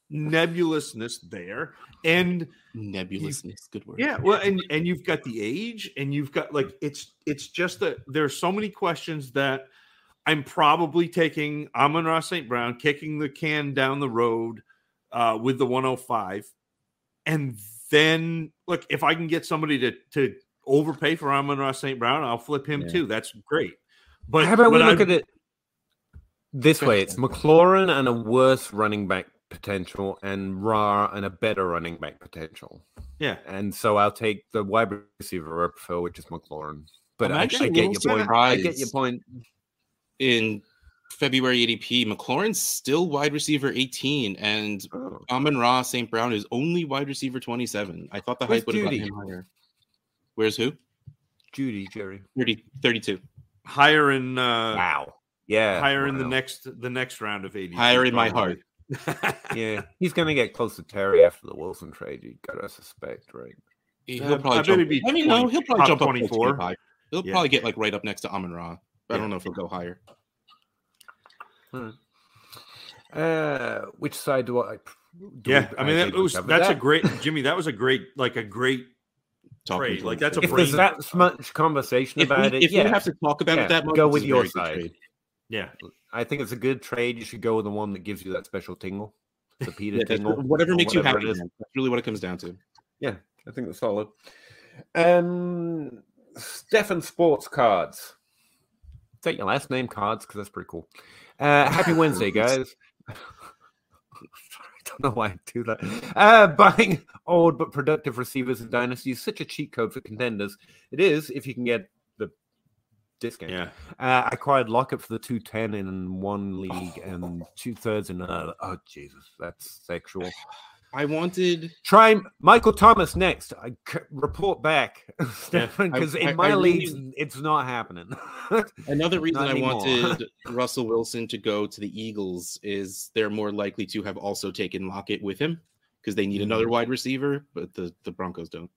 nebulousness there, and Nebulousness, good word. yeah, well, and and you've got the age, and you've got like it's it's just that there's so many questions that I'm probably taking Amon Ross St. Brown, kicking the can down the road uh, with the 105, and then look if I can get somebody to to overpay for Amon Ross St. Brown, I'll flip him Yeah. too. That's great. But How about we look I- at it this way? It's McLaurin and a worse running back potential, and Ra and a better running back potential. Yeah, And so I'll take the wide receiver I prefer, which is McLaurin. But I'm I, actually get your point. I get your point. In February ADP, McLaurin's still wide receiver 18, and Oh. Amon Ra St. Brown is only wide receiver 27. I thought the Where's hype would have gotten him higher. Where's who? Jeudy, Jerry. 30, 32. higher in uh, Wow. Yeah. higher in the next the next round of 80. Higher in my heart. Yeah, he's going to get close to Terry after the Wilson trade. You gotta suspect, right? He'll Uh, probably bet jump. he'd be I mean, no, he'll probably top jump up 24. 24. He'll Yeah. probably get like right up next to Amon Ra. But I don't know if he'll go higher. Uh, which side do I? Do Yeah, we- I mean think that was covered that's a great Jimmy. That was a great like a great Talking Trade, like, that's a If brain- there's that much conversation If, we, about it, if yeah, we have to talk about Yeah, it that much, go with your side. trade. yeah. I think it's a good trade. You should go with the one that gives you that special tingle, the Peter Yeah, tingle, whatever makes you happy. it is. man. That's really what it comes down to. Yeah, I think that's solid. Um, Stefan Sports Cards. That your last name, Cards? Because that's pretty cool. Uh, happy Wednesday, guys. I don't know why I do that. Uh, buying old but productive receivers in Dynasty is such a cheat code for contenders. It is if you can get discount. Yeah. Uh, I acquired Lockett for the 210 in one league and two thirds in another. Oh, Jesus, that's sexual. I wanted. Try Michael Thomas next. I c- report back, Stefan, because in I my really- it's not happening. Another reason I anymore. wanted Russell Wilson to go to the Eagles is they're more likely to have also taken Lockett with him because they need another wide receiver, but the, the Broncos don't.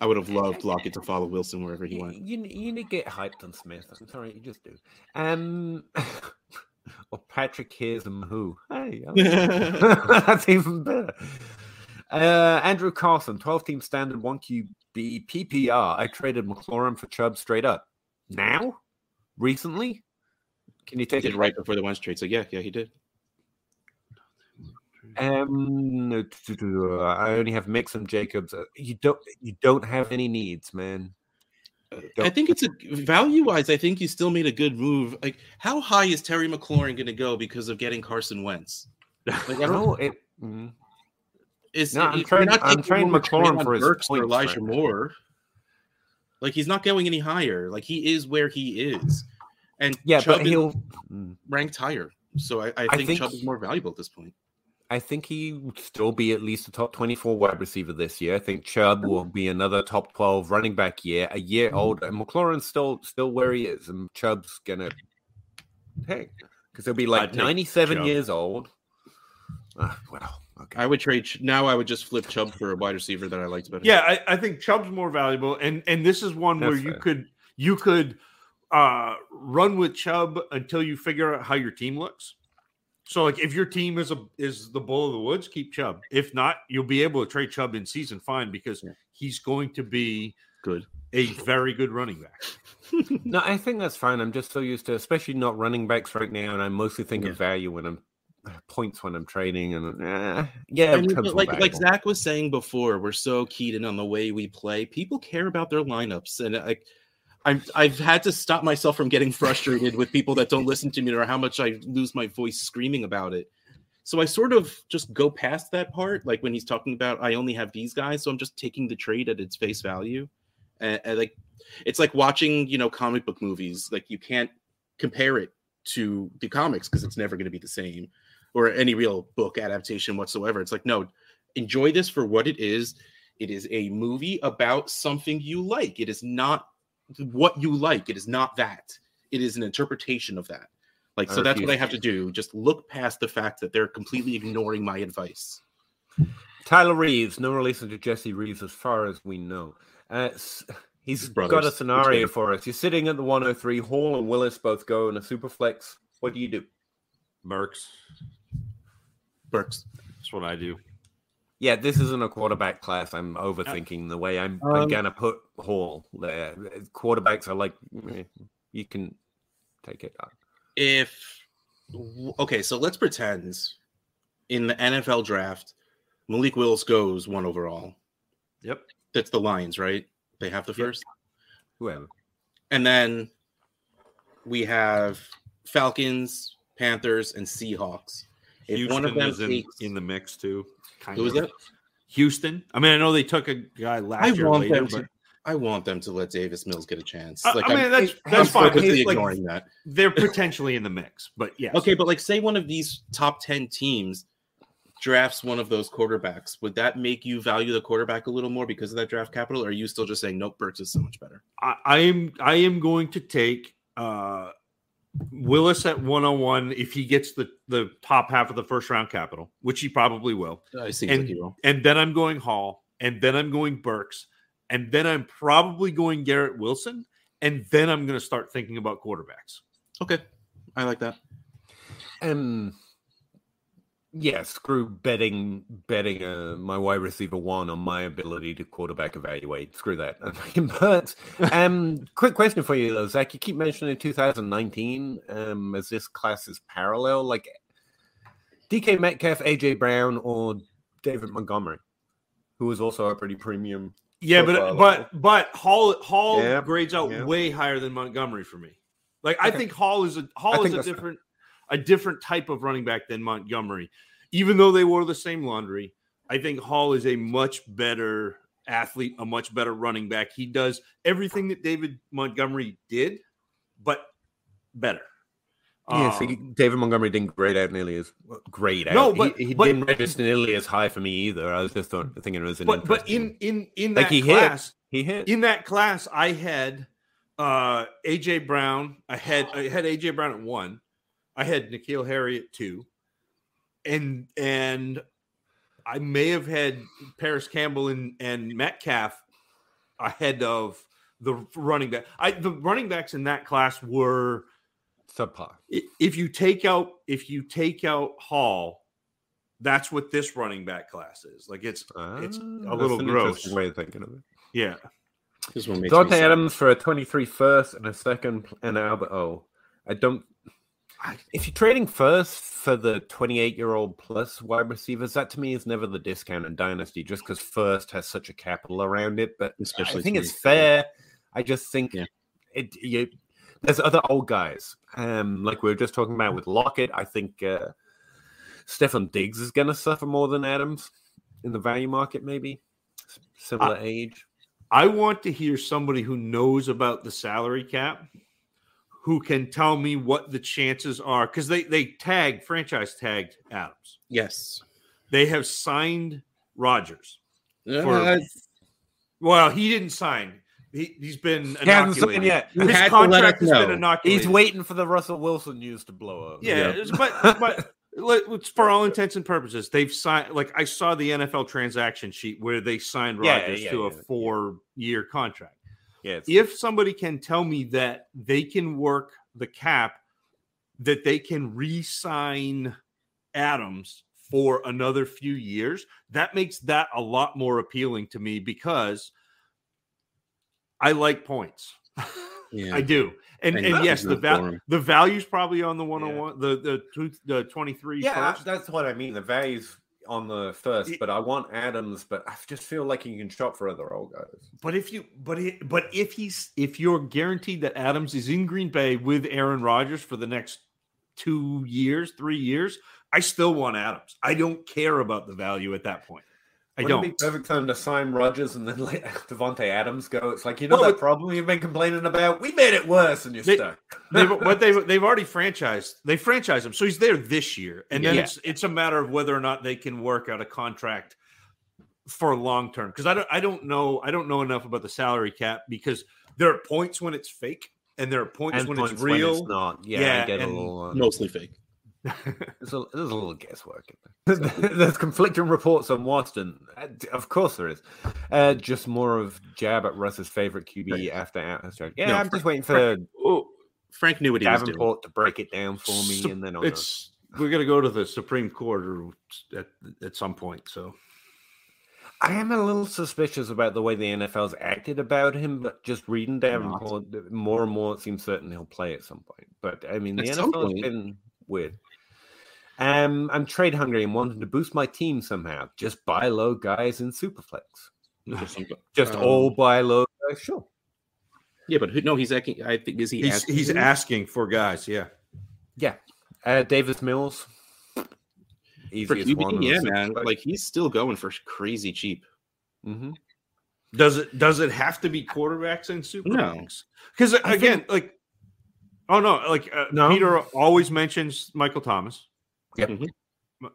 I would have loved Lockett to follow Wilson wherever he went. you, you need to get hyped on Smith. I'm sorry, you just do. Um, or Patrick hears him who? Hey, that's even better. Uh, Andrew Carson, 12 team standard, 1 QB PPR. I traded McLaurin for Chubb straight up. Now? Recently? Can you He take did it right before the Wentz trade. So yeah, yeah, he did. Um, uh, I only have Mix and Jacobs. Uh, You don't. You don't have any needs, man. I Don't- think it's a value wise. I think you still made a good move. Like, how high is Terry McLaurin going to go because of getting Carson Wentz? Like, I don't. No, it. mm. Is No, I'm if you're not I'm Roman McLaurin for his or Elijah right. Moore. Like he's not going any higher. Like he is where he is, and Yeah, Chubb but he'll. mm. ranked higher. So I, I I think, think Chubb is more valuable at this point. I think he would still be at least a top 24 wide receiver this year. I think Chubb will be another top 12 running back year, a year Mm-hmm. older. And McLaurin's still still where he is, and Chubb's gonna hey, because he'll be I'd like 97 Chubb. years old. Ah, well, Okay. I would trade Ch- now. I would just flip Chubb for a wide receiver that I liked better. Yeah, I, I think Chubb's more valuable, and and this is one where That's you fair. could you could uh run with Chubb until you figure out how your team looks. So like if your team is a is the bull of the woods, keep Chubb. If not, you'll be able to trade Chubb in season fine because Yeah. he's going to be good. a very good running back. No, I think that's fine. I'm just so used to, especially not running backs right now, and I mostly think Yeah. of value when I'm points when I'm trading, and uh, yeah, And, Chubb's but like like. Zach was saying before, we're so keyed in on the way we play. People care about their lineups, and like I'm, I've had to stop myself from getting frustrated with people that don't listen to me or how much I lose my voice screaming about it. So I sort of just go past that part, like when he's talking about I only have these guys, so I'm just taking the trade at its face value, and, and like it's like watching you know comic book movies. Like you can't compare it to the comics because it's never going to be the same or any real book adaptation whatsoever. It's like, no, enjoy this for what it is. It is a movie about something you like. It is not what you like. It is not that. It is an interpretation of that. Like, I so that's what I have to do. Just look past the fact that they're completely ignoring my advice. Tyler Reeves, no relation to Jesse Reeves, as far as we know. Uh, s- he's got a scenario Which for us. You're sitting at the 103. Hall and Willis both go in a super flex. What do you do? Burks. Burks. That's what I do. Yeah, this isn't a quarterback class. I'm overthinking the way I'm, I'm Um, gonna put Hall there. Quarterbacks are like you can take it. If okay, so let's pretend in the NFL draft, Malik Willis goes one overall. Yep. That's the Lions, right? They have the Yep. first. Whoever. And then we have Falcons, Panthers, and Seahawks. If Houston one of them is in, takes, in the mix too. Kind who was of. that? Houston. I mean, I know they took a guy last I year want later, them but. I want them to let Davis Mills get a chance. Like I mean, I'm, that's I'm fine. purposely Like, ignoring that. they're potentially in the mix, but yeah. Okay, but like, say one of these top ten teams drafts one of those quarterbacks. Would that make you value the quarterback a little more because of that draft capital? Or are you still just saying nope, Burks is so much better? I, I am I am going to take uh Willis at 101 if he gets the the top half of the first round capital, which he probably will. I seems And- like you will. And then I'm going Hall, and then I'm going Burks, and then I'm probably going Garrett Wilson, and then I'm going to start thinking about quarterbacks. Okay, I like that. Um, yeah, screw betting betting uh, my wide receiver one on my ability to quarterback evaluate. Screw that. but um, quick question for you though, Zach. You keep mentioning 2019 um, as this class is parallel. Like DK Metcalf, AJ Brown, or David Montgomery, who was also a pretty premium. Yeah, profile but but but Hall Hall Yeah, grades out yeah. way higher than Montgomery for me. Like I think Hall is a Hall is a different a different type of running back than Montgomery. Even though they wore the same laundry, I think Hall is a much better athlete, a much better running back. He does everything that David Montgomery did, but better. Yeah, Um, see, David Montgomery didn't grade out nearly as grade out. No, He- but- he, but- didn't register nearly as high for me either. I was just thought, thinking it was an but but in in in Like that he hit. class, he hit. in that class, I had uh AJ Brown. I had I had AJ Brown at one. I had N'Keal Harry at two, and and I may have had Parris Campbell and and Metcalf ahead of the running back. I the running backs in that class were subpar. if you take out if you take out Hall, that's what this running back class is. Like it's It's a Ah, little that's gross. way of thinking of it. yeah. This one makes Dante sad. Adams for a 23 first and a second, and Albert O. I don't. I- If you're trading first for the 28 year old plus wide receivers, that to me is never the discount in Dynasty, just because first has such a capital around it. But Especially I think it's me. fair. I just think Yeah. it. You, there's other old guys, um, like we were just talking about with Lockett. I think uh, Stefon Diggs is going to suffer more than Adams in the value market, maybe similar age. I want to hear somebody who knows about the salary cap who can tell me what the chances are because they they tag franchise tagged Adams. Yes. They have signed Rodgers. Uh, Well, he didn't sign. He, he's been He hasn't inoculated. yet. You His had to let contract us has been know. inoculated. He's waiting for the Russell Wilson news to blow up. Yeah, Yeah. it's- but but for all intents and purposes, they've signed. Like I saw the NFL transaction sheet where they signed Rodgers yeah, yeah, to yeah, a four-year contract. Yeah, it's- If somebody can tell me that they can work the cap, that they can re-sign Adams for another few years, that makes that a lot more appealing to me because I like points. Yeah. I do. And, And and, yes, can the root val- for 'em. the value's probably on the 101, the the two, the 23 yeah, first. that's what I mean. The value's on the first, It- but I want Adams. But I just feel like you can shop for other old guys. But if you but it, but if he's if you're guaranteed that Adams is in Green Bay with Aaron Rodgers for the next two years, three years, I still want Adams. I don't care about the value at that point. I Wouldn't don't. it be perfect time to sign Rodgers and then let Davante Adams go? It's like you know Well, that problem you've been complaining about. We made it worse, and you're They- stuck. they've, what they've they've already franchised. They franchised him, so he's there this year, and then Yeah. it's it's a matter of whether or not they can work out a contract for long term. Because I don't I don't know I don't know enough about the salary cap because there are points when it's fake and there are points and when points it's real. when it's not. Yeah, Yeah, I get a and- little. Uh, Mostly fake. There's a, there's a little guesswork there. there's conflicting reports on Watson. Uh, Of course there is. Uh, just more of jab at Russ's favorite QB after Atlas. Yeah, No, I'm Frank- just waiting for Oh, Frank knew what he was doing. Davenport to break it down for me, and then I'll know. we're gonna go to the Supreme Court or at at some point. So I am a little suspicious about the way the NFL's acted about him, but just reading Davenport, more and more it seems certain he'll play at some point. But I mean, the At NFL's point. been weird. Um, I'm trade hungry and wanting to boost my team somehow. Just buy low guys in Superflex. Just Just Um, all buy low guys, sure. Yeah, but who, no, he's asking. I think is he? he's asking he's asking for guys. Yeah, Yeah. Uh, Davis Mills. for Easiest QB. one. Yeah, man. Like he's still going for crazy cheap. Mm-hmm. does it does it have to be quarterbacks in Super No. Because again, think- like oh no, like uh, No. Peter always mentions Michael Thomas. Yep. Mhm.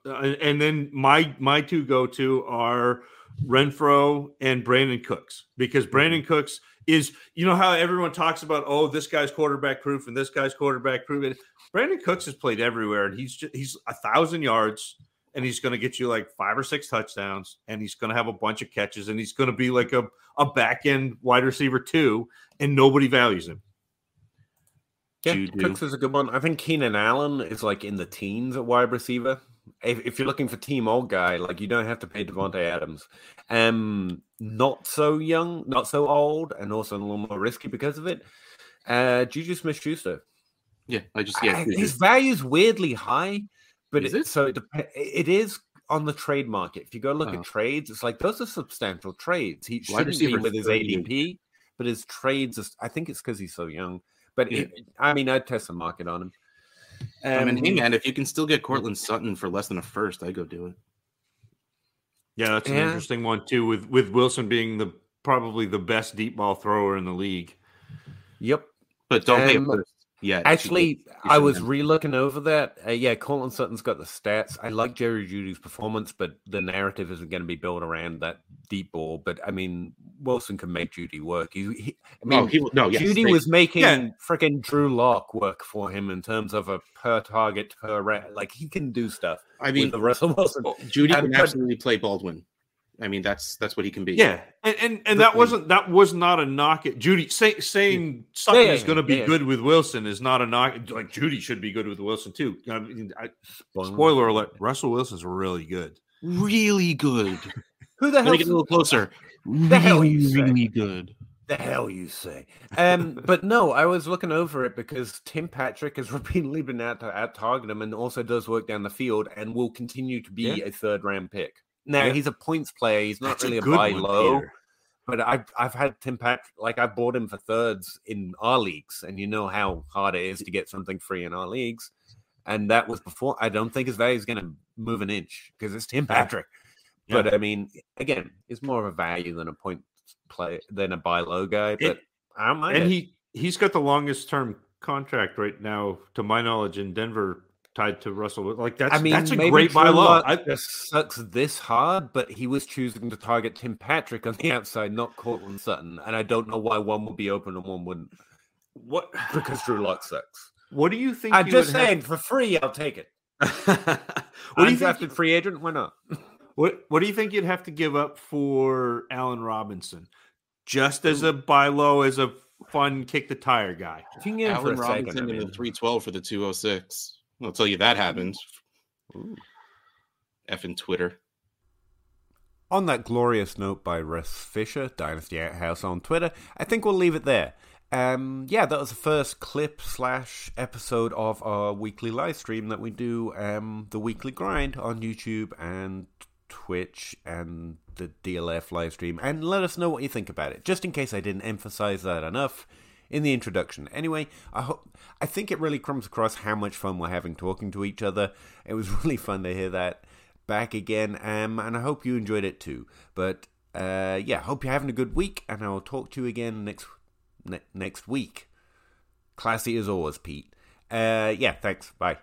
Uh, and then my my two go to are Renfrow and Brandin Cooks because Brandin Cooks is you know how everyone talks about oh this guy's quarterback proof and this guy's quarterback proof. And Brandin Cooks has played everywhere and he's just, he's a thousand yards and he's going to get you like five or six touchdowns and he's going to have a bunch of catches and he's going to be like a a back end wide receiver too and nobody values him. Yeah, Juju. Cooks is a good one. I think Keenan Allen is like in the teens at wide receiver. If, if you're looking for team old guy, like you don't have to pay Davante Adams. Um, not so young, not so old, and also a little more risky because of it. Uh, Juju Smith Schuster. Yeah, I just yeah. Juju. his is weirdly high, but Is it, it? so it, dep- it is on the trade market. If you go look Oh. at trades, it's like those are substantial trades. He Wide shouldn't be with his ADP, but his trades. Is, I think it's because he's so young. But Yeah. it, I mean, I'd test the market on him. I mean, hey Um, man, if you can still get Courtland Sutton for less than a first, I go do it. Yeah, that's an Yeah. interesting one too. With with Wilson being the probably the best deep ball thrower in the league. Yep. But don't pay a Um, first. Yeah, Actually, I was re-looking over that. Uh, yeah, Courtland Sutton's got the stats. I like Jerry Jeudy's performance, but the narrative isn't going to be built around that deep ball. But I mean, Wilson can make Jeudy work. He, he I mean, oh, he no, yes, Jeudy they- was making Yeah. freaking Drew Lock work for him in terms of a per target per ra- like he can do stuff. I mean, with the Russell Wilson. Jeudy and- can absolutely play Baldwin. I mean, that's that's what he can be. Yeah, and and, and that wasn't that was not a knock at Jeudy. Say, saying Sutton yeah, is going to be yeah. good with Wilson is not a knock. Like Jeudy should be good with Wilson too. I mean, I, spoiler alert: Russell Wilson's really good. really good. Who the hell? get a little closer. The hell you say? really good. the hell you say? Um, but no, I was looking over it because Tim Patrick has repeatedly been out to out target him and also does work down the field and will continue to be Yeah. a third round pick. Now Yeah. he's a points player. He's not That's really a, good buy one, low, Peter. but I've I've had Tim Patrick like I bought him for thirds in our leagues, and you know how hard it is to get something free in our leagues. And that was before. I don't think his value is going to move an inch because it's Tim Patrick. Yeah. But I mean, again, it's more of a value than a point play than a buy low guy. But I don't mind and it. he he's got the longest term contract right now, to my knowledge, in Denver, tied to Russell. Like that's I mean, that's a maybe great buy Drew low. Lock I, just sucks this hard, but he was choosing to target Tim Patrick on the outside, not Courtland Sutton, and I don't know why one would be open and one wouldn't what because Drew Lock sucks. what do you think? I'm you just would have- saying, for free, I'll take it. what do you drafted free agent? Why not? What What do you think you'd have to give up for Allen Robinson, just as a buy low, as a fun kick the tire guy? If you can get for Allen a Robinson second, I in the 312 for the 206. I'll tell you that happens. Ooh. Effing Twitter. On that glorious note by Russ Fisher, Dynasty Outhouse on Twitter, I think we'll leave it there. Um, yeah, that was the first clip slash episode of our weekly live stream that we do, um, the weekly grind on YouTube and Twitch and the DLF live stream. And let us know what you think about it, just in case I didn't emphasize that enough in the introduction. Anyway, I hope I think it really comes across how much fun we're having talking to each other. It was really fun to hear that back again, um, and I hope you enjoyed it too. But uh, yeah, hope you're having a good week, and I'll talk to you again next ne- next week. Classy as always, Pete. Uh, yeah, thanks. Bye.